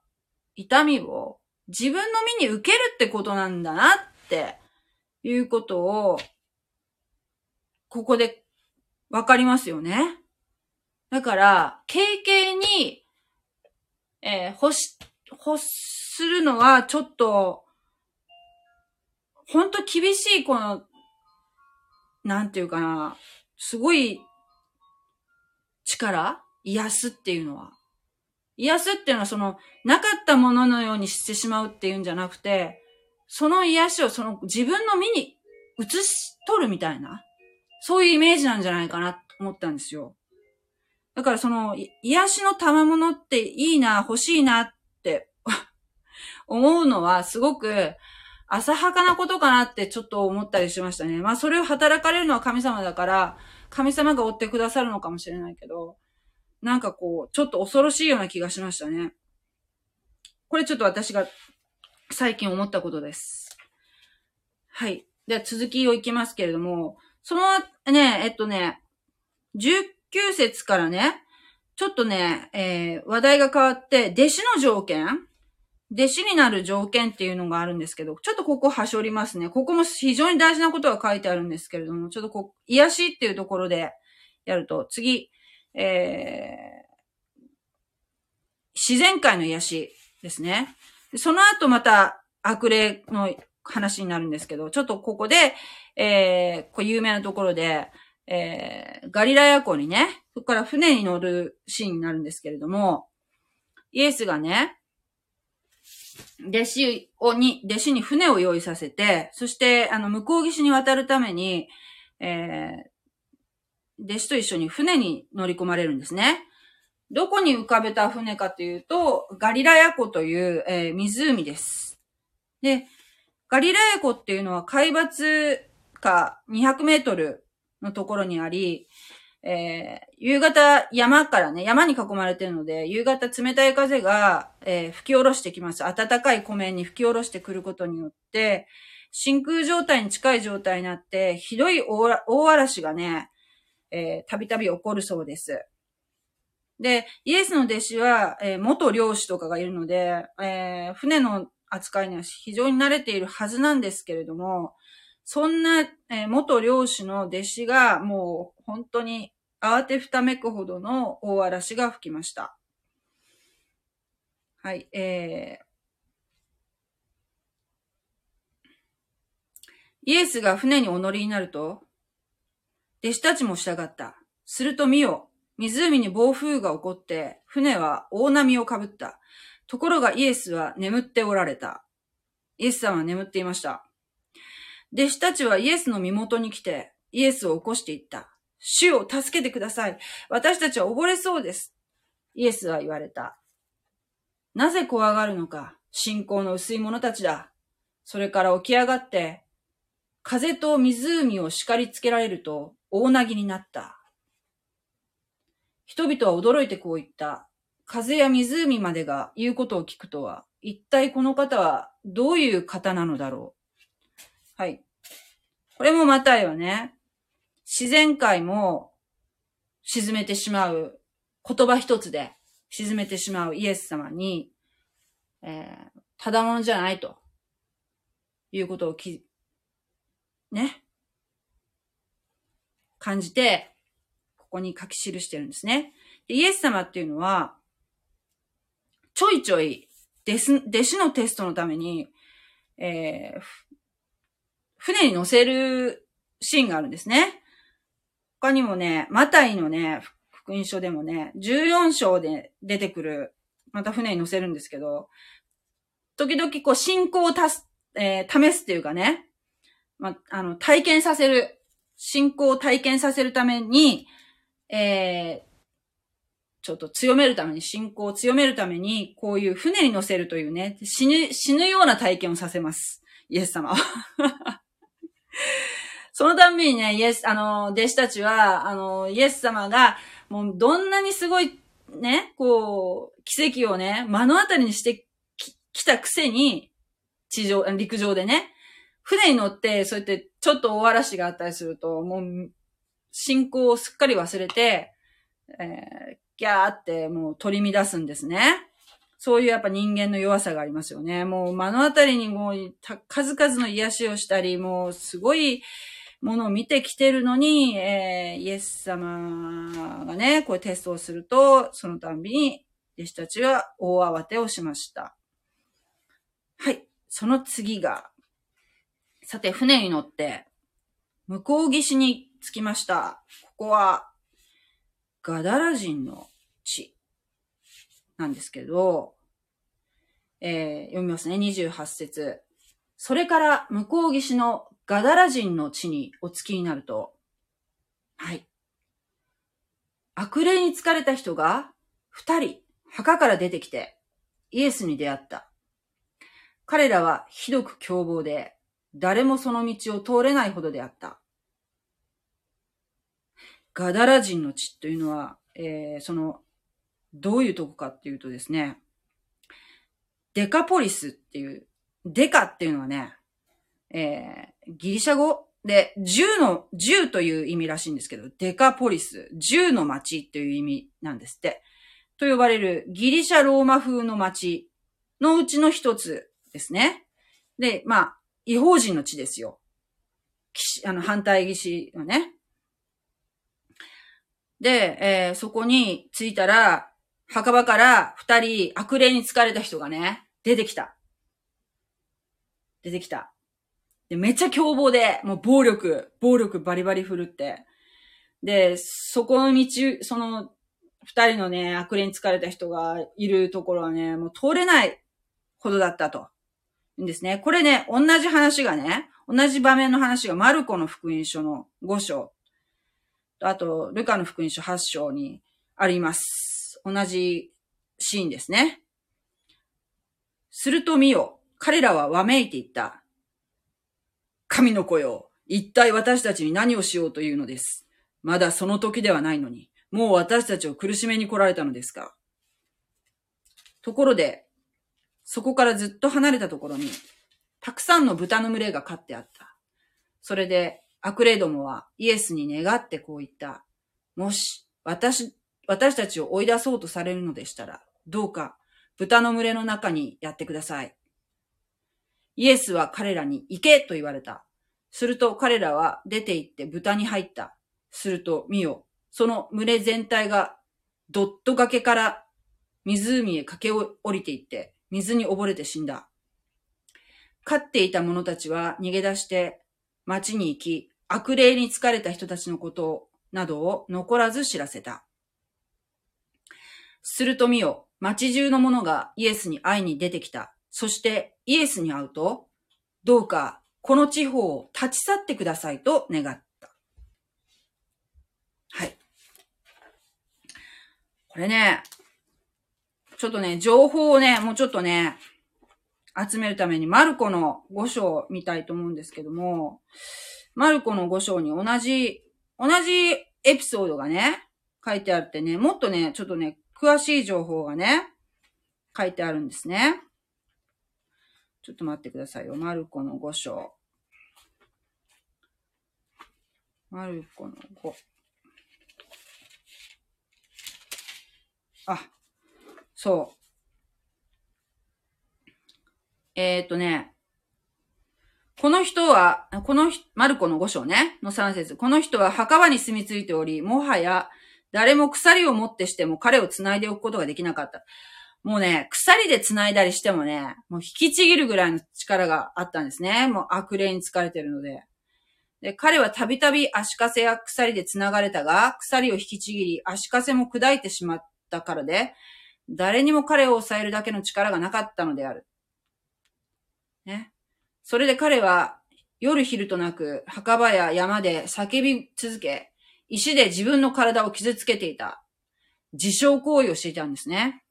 痛みを自分の身に受けるってことなんだなっていうことを、ここでわかりますよね。だから、経験に、えー、欲し、欲するのはちょっと、ほんと厳しいこのなんていうかな、すごい力癒すっていうのは。癒すっていうのはその、なかったもののようにしてしまうっていうんじゃなくて、その癒しをその自分の身に移し取るみたいな、そういうイメージなんじゃないかなと思ったんですよ。だからその、癒しの賜物っていいな、欲しいなって 思うのはすごく、浅はかなことかなってちょっと思ったりしましたね。まあそれを働かれるのは神様だから、神様が追ってくださるのかもしれないけど、なんかこう、ちょっと恐ろしいような気がしましたね。これちょっと私が最近思ったことです。はい。では続きをいきますけれども、そのね、えっとね、19節からね、ちょっとね、えー、話題が変わって、弟子の条件弟子になる条件っていうのがあるんですけど、ちょっとここ端折りますね。ここも非常に大事なことが書いてあるんですけれども、ちょっとこう、癒しっていうところでやると、次、えー、自然界の癒しですね。その後また悪霊の話になるんですけど、ちょっとここで、えー、こう有名なところで、えー、ガリラヤ湖にね、そこから船に乗るシーンになるんですけれども、イエスがね、弟子をに、弟子に船を用意させて、そして、あの、向こう岸に渡るために、えー、弟子と一緒に船に乗り込まれるんですね。どこに浮かべた船かというと、ガリラヤ湖という、えー、湖です。で、ガリラヤ湖っていうのは海抜か200メートルのところにあり、えー、夕方山からね、山に囲まれてるので、夕方冷たい風が、えー、吹き下ろしてきます。暖かい湖面に吹き下ろしてくることによって、真空状態に近い状態になって、ひどい大嵐がね、たびたび起こるそうです。で、イエスの弟子は、えー、元漁師とかがいるので、えー、船の扱いには非常に慣れているはずなんですけれども、そんな、えー、元漁師の弟子がもう本当に慌てふためくほどの大嵐が吹きました。はい、えー、イエスが船にお乗りになると、弟子たちも従った。すると見よ、湖に暴風が起こって、船は大波をかぶった。ところがイエスは眠っておられた。イエスさんは眠っていました。弟子たちはイエスの身元に来て、イエスを起こしていった。主を助けてください。私たちは溺れそうです。イエスは言われた。なぜ怖がるのか、信仰の薄い者たちだ。それから起き上がって、風と湖を叱りつけられると大なぎになった。人々は驚いてこう言った。風や湖までが言うことを聞くとは、一体この方はどういう方なのだろう。はい。これもまたよね。自然界も沈めてしまう言葉一つで沈めてしまうイエス様に、えー、ただものじゃないと。いうことをき、ね。感じて、ここに書き記してるんですね。でイエス様っていうのは、ちょいちょい、弟子のテストのために、えー、船に乗せるシーンがあるんですね。他にもね、マタイのね、福音書でもね、14章で出てくる、また船に乗せるんですけど、時々こう信仰を足す、えー、試すっていうかね、ま、あの、体験させる、信仰を体験させるために、えー、ちょっと強めるために、信仰を強めるために、こういう船に乗せるというね、死ぬ、死ぬような体験をさせます。イエス様は。そのたんびにね、イエス、あの、弟子たちは、あの、イエス様が、もうどんなにすごい、ね、こう、奇跡をね、目の当たりにしてきたくせに、地上、陸上でね、船に乗って、そうやってちょっと大嵐があったりすると、もう、信仰をすっかり忘れて、えー、ギャーってもう取り乱すんですね。そういうやっぱ人間の弱さがありますよね。もう目の当たりにもう数々の癒しをしたり、もうすごいものを見てきてるのに、えー、イエス様がね、こうテストをすると、そのたんびに弟子たちは大慌てをしました。はい。その次が、さて、船に乗って、向こう岸に着きました。ここは、ガダラ人のなんですけど、えー、読みますね。28節。それから向こう岸のガダラ人の地にお付きになると、はい。悪霊に疲れた人が二人墓から出てきてイエスに出会った。彼らはひどく凶暴で、誰もその道を通れないほどであった。ガダラ人の地というのは、えー、その、どういうとこかっていうとですね、デカポリスっていう、デカっていうのはね、えー、ギリシャ語で、銃の、銃という意味らしいんですけど、デカポリス、銃の町っていう意味なんですって。と呼ばれるギリシャローマ風の町のうちの一つですね。で、まあ、違法人の地ですよ。あの、反対岸のね。で、えー、そこに着いたら、墓場から二人悪霊に疲れた人がね、出てきた。出てきた。で、めっちゃ凶暴で、もう暴力、暴力バリバリ振るって。で、そこの道、その、二人のね、悪霊に疲れた人がいるところはね、もう通れないほどだったと。んですね。これね、同じ話がね、同じ場面の話がマルコの福音書の5章、あと、ルカの福音書8章にあります。同じシーンですね。すると見よ、彼らはわめいていった。神の子よ、一体私たちに何をしようというのです。まだその時ではないのに、もう私たちを苦しめに来られたのですか。ところで、そこからずっと離れたところに、たくさんの豚の群れが飼ってあった。それで、悪霊どもはイエスに願ってこう言った。もし、私、私たちを追い出そうとされるのでしたら、どうか豚の群れの中にやってください。イエスは彼らに行けと言われた。すると彼らは出て行って豚に入った。すると見よ。その群れ全体がドット崖から湖へ駆け降りていって、水に溺れて死んだ。飼っていた者たちは逃げ出して町に行き、悪霊に疲れた人たちのことなどを残らず知らせた。すると見よ、町中の者がイエスに会いに出てきた。そしてイエスに会うと、どうかこの地方を立ち去ってくださいと願った。はい。これね、ちょっとね、情報をね、もうちょっとね、集めるために、マルコの5章を見たいと思うんですけども、マルコの5章に同じ、同じエピソードがね、書いてあってね、もっとね、ちょっとね、詳しい情報がね、書いてあるんですね。ちょっと待ってくださいよ。マルコの5章。マルコの5。あ、そう。えー、っとね、この人は、このマルコの五章ね、の三節。この人は墓場に住み着いており、もはや誰も鎖を持ってしても彼を繋いでおくことができなかった。もうね、鎖で繋いだりしてもね、もう引きちぎるぐらいの力があったんですね。もう悪霊に疲れてるので。で、彼はたびたび足かせや鎖で繋がれたが、鎖を引きちぎり、足かせも砕いてしまったからで、誰にも彼を抑えるだけの力がなかったのである。ね。それで彼は夜昼となく墓場や山で叫び続け、石で自分の体を傷つけていた。自傷行為をしていたんですね。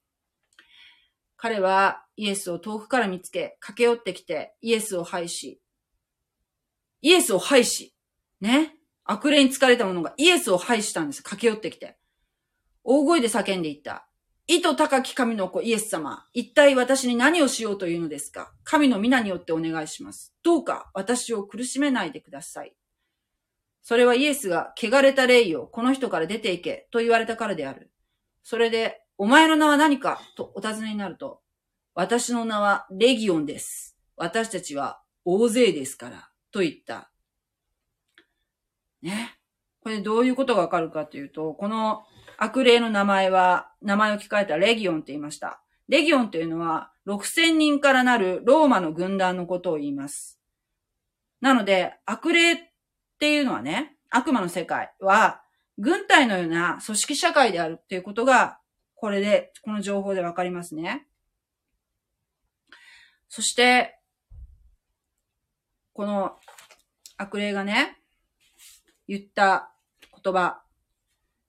彼はイエスを遠くから見つけ、駆け寄ってきて、イエスを拝し、イエスを拝し、ね。悪霊に疲れた者がイエスを拝したんです。駆け寄ってきて。大声で叫んでいった。意図高き神の子イエス様、一体私に何をしようというのですか？神の皆によってお願いします。どうか私を苦しめないでください。それはイエスが、汚れた霊よ、この人から出て行け、と言われたからである。それで、お前の名は何か？とお尋ねになると、私の名はレギオンです。私たちは大勢ですから、と言った。ね？これどういうことがわかるかというと、この悪霊の名前は、名前を聞かれたレギオンって言いました。レギオンというのは、6000人からなるローマの軍団のことを言います。なので、悪霊っていうのはね、悪魔の世界は、軍隊のような組織社会であるっていうことが、これで、この情報でわかりますね。そして、この悪霊がね、言った言葉、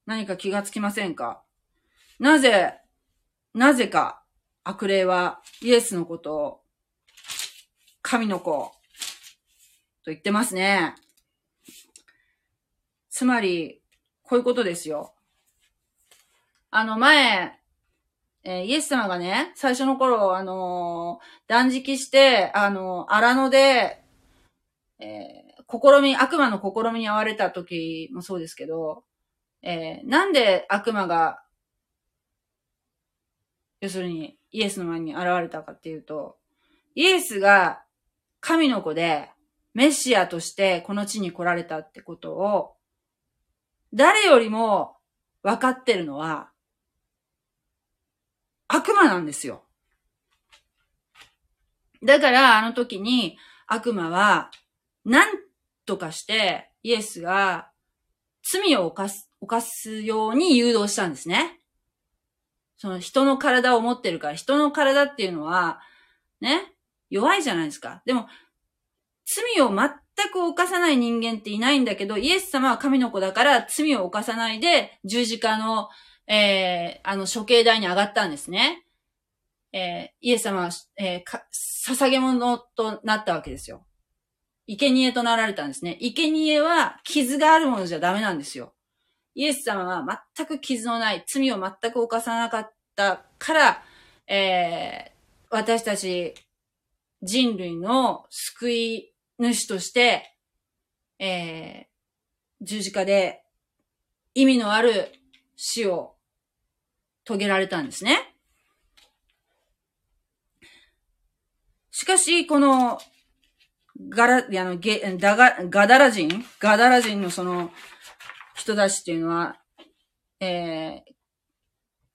何か気がつきませんか？なぜ、なぜか悪霊はイエスのことを神の子と言ってますね。つまり、こういうことですよ。あの前、えー、イエス様がね、最初の頃、あのー、断食して、あのー、荒野で、え試み、悪魔の試みに遭われた時もそうですけど、えなんで悪魔が、要するにイエスの前に現れたかっていうと、イエスが神の子でメシアとしてこの地に来られたってことを、誰よりも分かってるのは、悪魔なんですよ。だから、あの時に悪魔は、なんとかして、イエスが罪を犯す、犯すように誘導したんですね。その人の体を持ってるから、人の体っていうのは、ね、弱いじゃないですか。でも、罪を全全く犯さない人間っていないんだけど、イエス様は神の子だから罪を犯さないで十字架の、えー、あの処刑台に上がったんですね。えー、イエス様は、えー、捧げ物となったわけですよ。生贄となられたんですね。生贄は傷があるものじゃダメなんですよ。イエス様は全く傷のない、罪を全く犯さなかったから、えー、私たち人類の救い主として、えー、十字架で意味のある死を遂げられたんですね。しかし、この、ガラ、あの、ゲ、ダガ、ガダラ人ガダラ人のその人たちっていうのは、えー、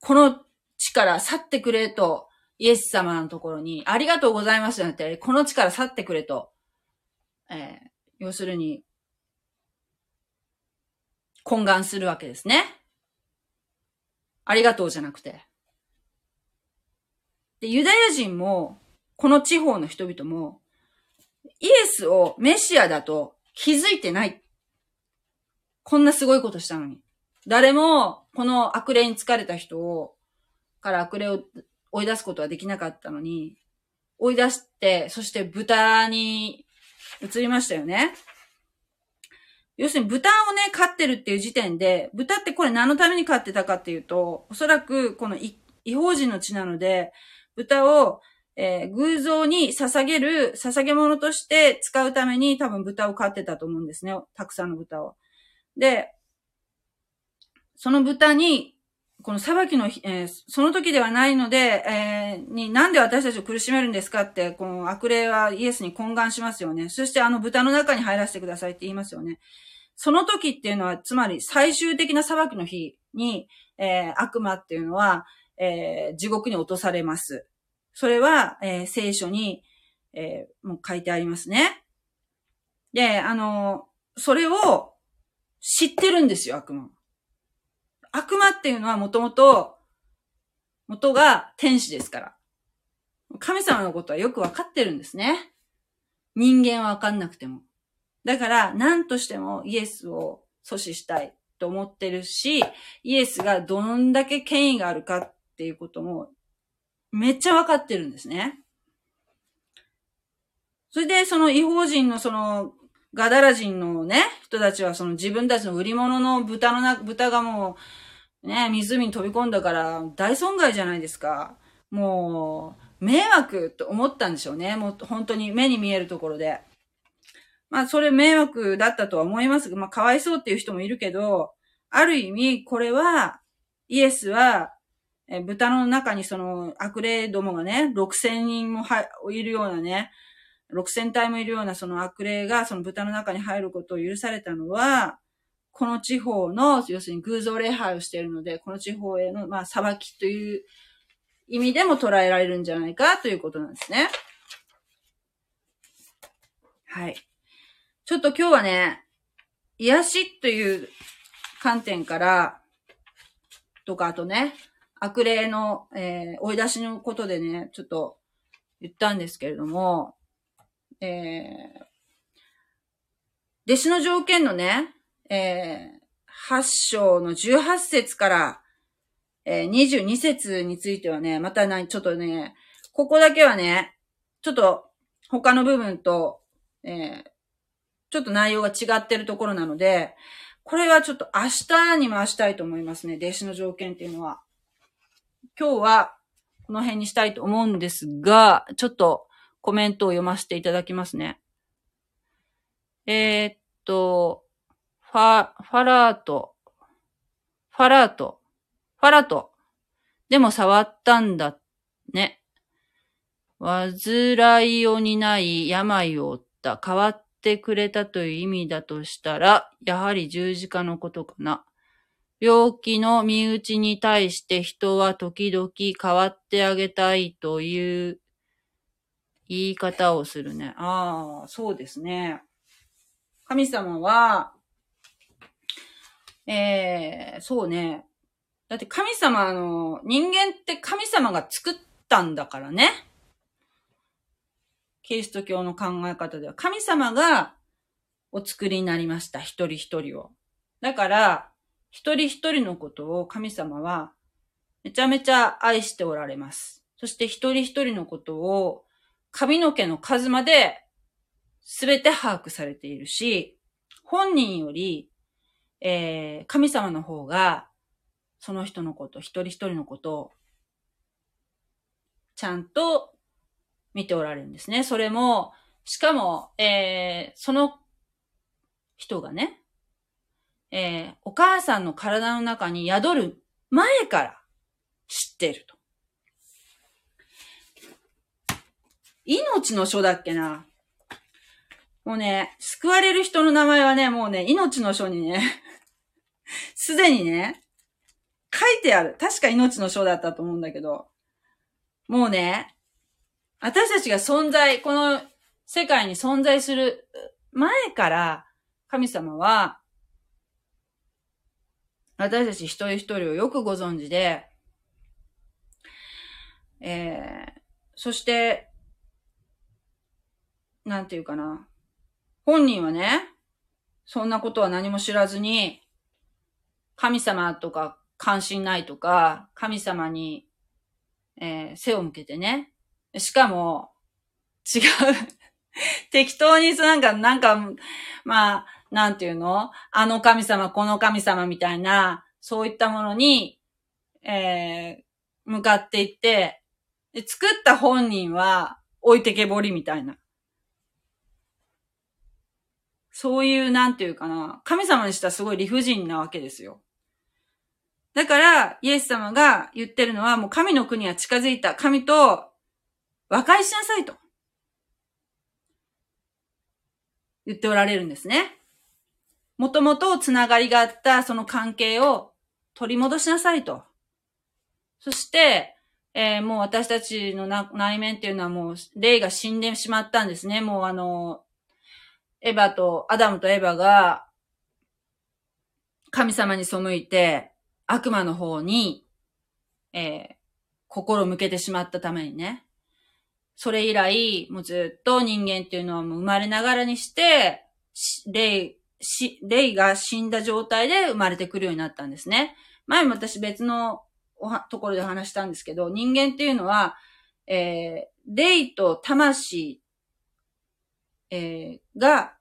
この地から去ってくれと、イエス様のところに、ありがとうございますなくて、この地から去ってくれと、えー、要するに、懇願するわけですね。ありがとうじゃなくて。で、ユダヤ人も、この地方の人々も、イエスをメシアだと気づいてない。こんなすごいことしたのに。誰も、この悪霊に疲れた人を、から悪霊を追い出すことはできなかったのに、追い出して、そして豚に移りましたよね。要するに豚をね、飼ってるっていう時点で、豚ってこれ何のために飼ってたかっていうと、おそらくこの違法人の血なので、豚を、えー、偶像に捧げる、捧げ物として使うために多分豚を飼ってたと思うんですね。たくさんの豚を。で、その豚に、この裁きの日、えー、その時ではないので、えー、に、なんで私たちを苦しめるんですかって、この悪霊はイエスに懇願しますよね。そしてあの豚の中に入らせてくださいって言いますよね。その時っていうのは、つまり最終的な裁きの日に、えー、悪魔っていうのは、えー、地獄に落とされます。それは、えー、聖書に、えー、もう書いてありますね。で、あの、それを知ってるんですよ、悪魔。悪魔っていうのはもともと、元が天使ですから。神様のことはよくわかってるんですね。人間はわかんなくても。だから、何としてもイエスを阻止したいと思ってるし、イエスがどんだけ権威があるかっていうことも、めっちゃわかってるんですね。それで、その違法人のその、ガダラ人のね、人たちはその自分たちの売り物の豚のな、豚がもう、ね、湖に飛び込んだから大損害じゃないですか。もう、迷惑と思ったんでしょうね。もう本当に目に見えるところで。まあ、それ迷惑だったとは思いますが、まあ、かわいそうっていう人もいるけど、ある意味、これは、イエスは、え豚の中にその悪霊どもがね、6000人もはいるようなね、6000体もいるようなその悪霊がその豚の中に入ることを許されたのは、この地方の、要するに偶像礼拝をしているので、この地方への、まあ、裁きという意味でも捉えられるんじゃないかということなんですね。はい。ちょっと今日はね、癒しという観点から、とか、あとね、悪霊の、えー、追い出しのことでね、ちょっと言ったんですけれども、えー、弟子の条件のね、えー、8章の18節から、えー、22節についてはね、またな、ちょっとね、ここだけはね、ちょっと他の部分と、えー、ちょっと内容が違ってるところなので、これはちょっと明日に回したいと思いますね。弟子の条件っていうのは。今日はこの辺にしたいと思うんですが、ちょっとコメントを読ませていただきますね。えー、っと、ファ、ファラート、ファラート、ファラート。でも触ったんだね。煩いを担い病を負った。変わってくれたという意味だとしたら、やはり十字架のことかな。病気の身内に対して人は時々変わってあげたいという言い方をするね。ああ、そうですね。神様は、えー、そうね。だって神様の、人間って神様が作ったんだからね。キリスト教の考え方では、神様がお作りになりました。一人一人を。だから、一人一人のことを神様はめちゃめちゃ愛しておられます。そして一人一人のことを髪の毛の数まで全て把握されているし、本人よりえー、神様の方が、その人のこと、一人一人のことを、ちゃんと見ておられるんですね。それも、しかも、えー、その人がね、えー、お母さんの体の中に宿る前から知ってると。命の書だっけな。もうね、救われる人の名前はね、もうね、命の書にね、すでにね、書いてある。確か命の書だったと思うんだけど、もうね、私たちが存在、この世界に存在する前から神様は、私たち一人一人をよくご存知で、えー、そして、なんていうかな。本人はね、そんなことは何も知らずに、神様とか関心ないとか、神様に、えー、背を向けてね。しかも、違う 適当になんか、なんか、まあ、なんていうの？あの神様、この神様みたいな、そういったものに、えー、向かっていって、作った本人は置いてけぼりみたいな。そういう、なんていうかな、神様にしたらすごい理不尽なわけですよ。だから、イエス様が言ってるのは、もう神の国は近づいた。神と和解しなさいと。言っておられるんですね。もともとつながりがあったその関係を取り戻しなさいと。そして、えー、もう私たちの内面っていうのはもう霊が死んでしまったんですね。もうあの、エヴァと、アダムとエヴァが神様に背いて悪魔の方に、えー、心を向けてしまったためにね。それ以来、もうずっと人間っていうのはもう生まれながらにして、霊、し、霊が死んだ状態で生まれてくるようになったんですね。前も私別のところで話したんですけど、人間っていうのは、えー、霊と魂、えー、が、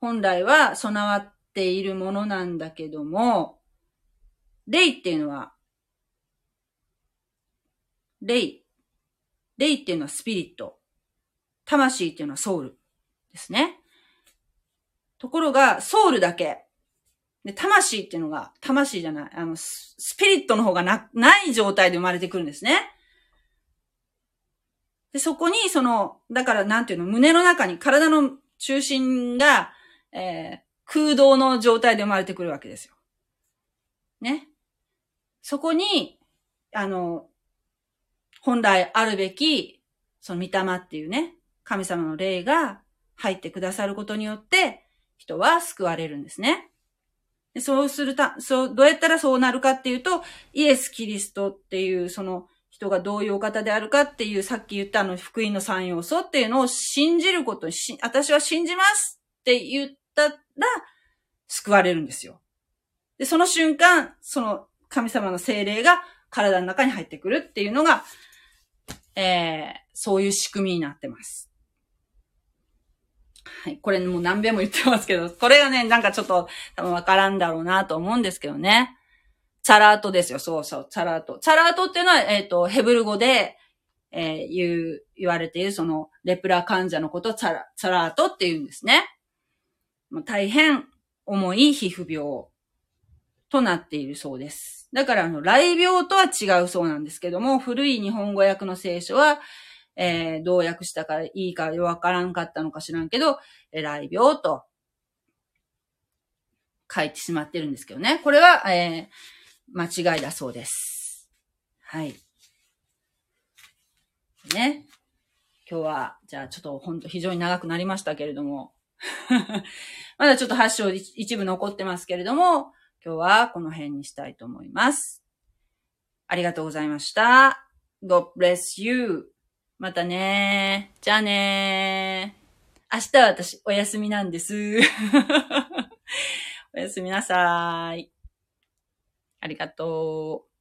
本来は備わっているものなんだけども、霊っていうのは、霊。霊っていうのはスピリット。魂っていうのはソウルですね。ところが、ソウルだけ。で、魂っていうのが、魂じゃない、あの、スピリットの方がな、ない状態で生まれてくるんですね。で、そこに、その、だからなんていうの、胸の中に、体の中心が、えー、空洞の状態で生まれてくるわけですよ。ね。そこに、あの、本来あるべき、その御霊っていうね、神様の霊が入ってくださることによって、人は救われるんですね。そうするた、そう、どうやったらそうなるかっていうと、イエス・キリストっていう、その人がどういうお方であるかっていう、さっき言ったあの福音の三要素っていうのを信じることし、私は信じますって言ったら、救われるんですよ。で、その瞬間、その神様の精霊が体の中に入ってくるっていうのが、えー、そういう仕組みになってます。はい。これもう何遍も言ってますけど、これがね、なんかちょっと多分わからんだろうなと思うんですけどね。チャラートですよ。そうそう、チャラート。チャラートっていうのは、えっ、ー、と、ヘブル語で、えー、言う、言われている、その、レプラ患者のことをチャラ、チャラートって言うんですね。大変重い皮膚病となっているそうです。だから、あの、雷病とは違うそうなんですけども、古い日本語訳の聖書は、えー、どう訳したかいいかわからんかったのか知らんけど、雷病と書いてしまってるんですけどね。これは、えー、間違いだそうです。はい。ね。今日は、じゃあちょっと本当非常に長くなりましたけれども、まだちょっと発症一部残ってますけれども、今日はこの辺にしたいと思います。ありがとうございました。God bless you. またねじゃあね明日は私お休みなんです。おやすみなさい。ありがとう。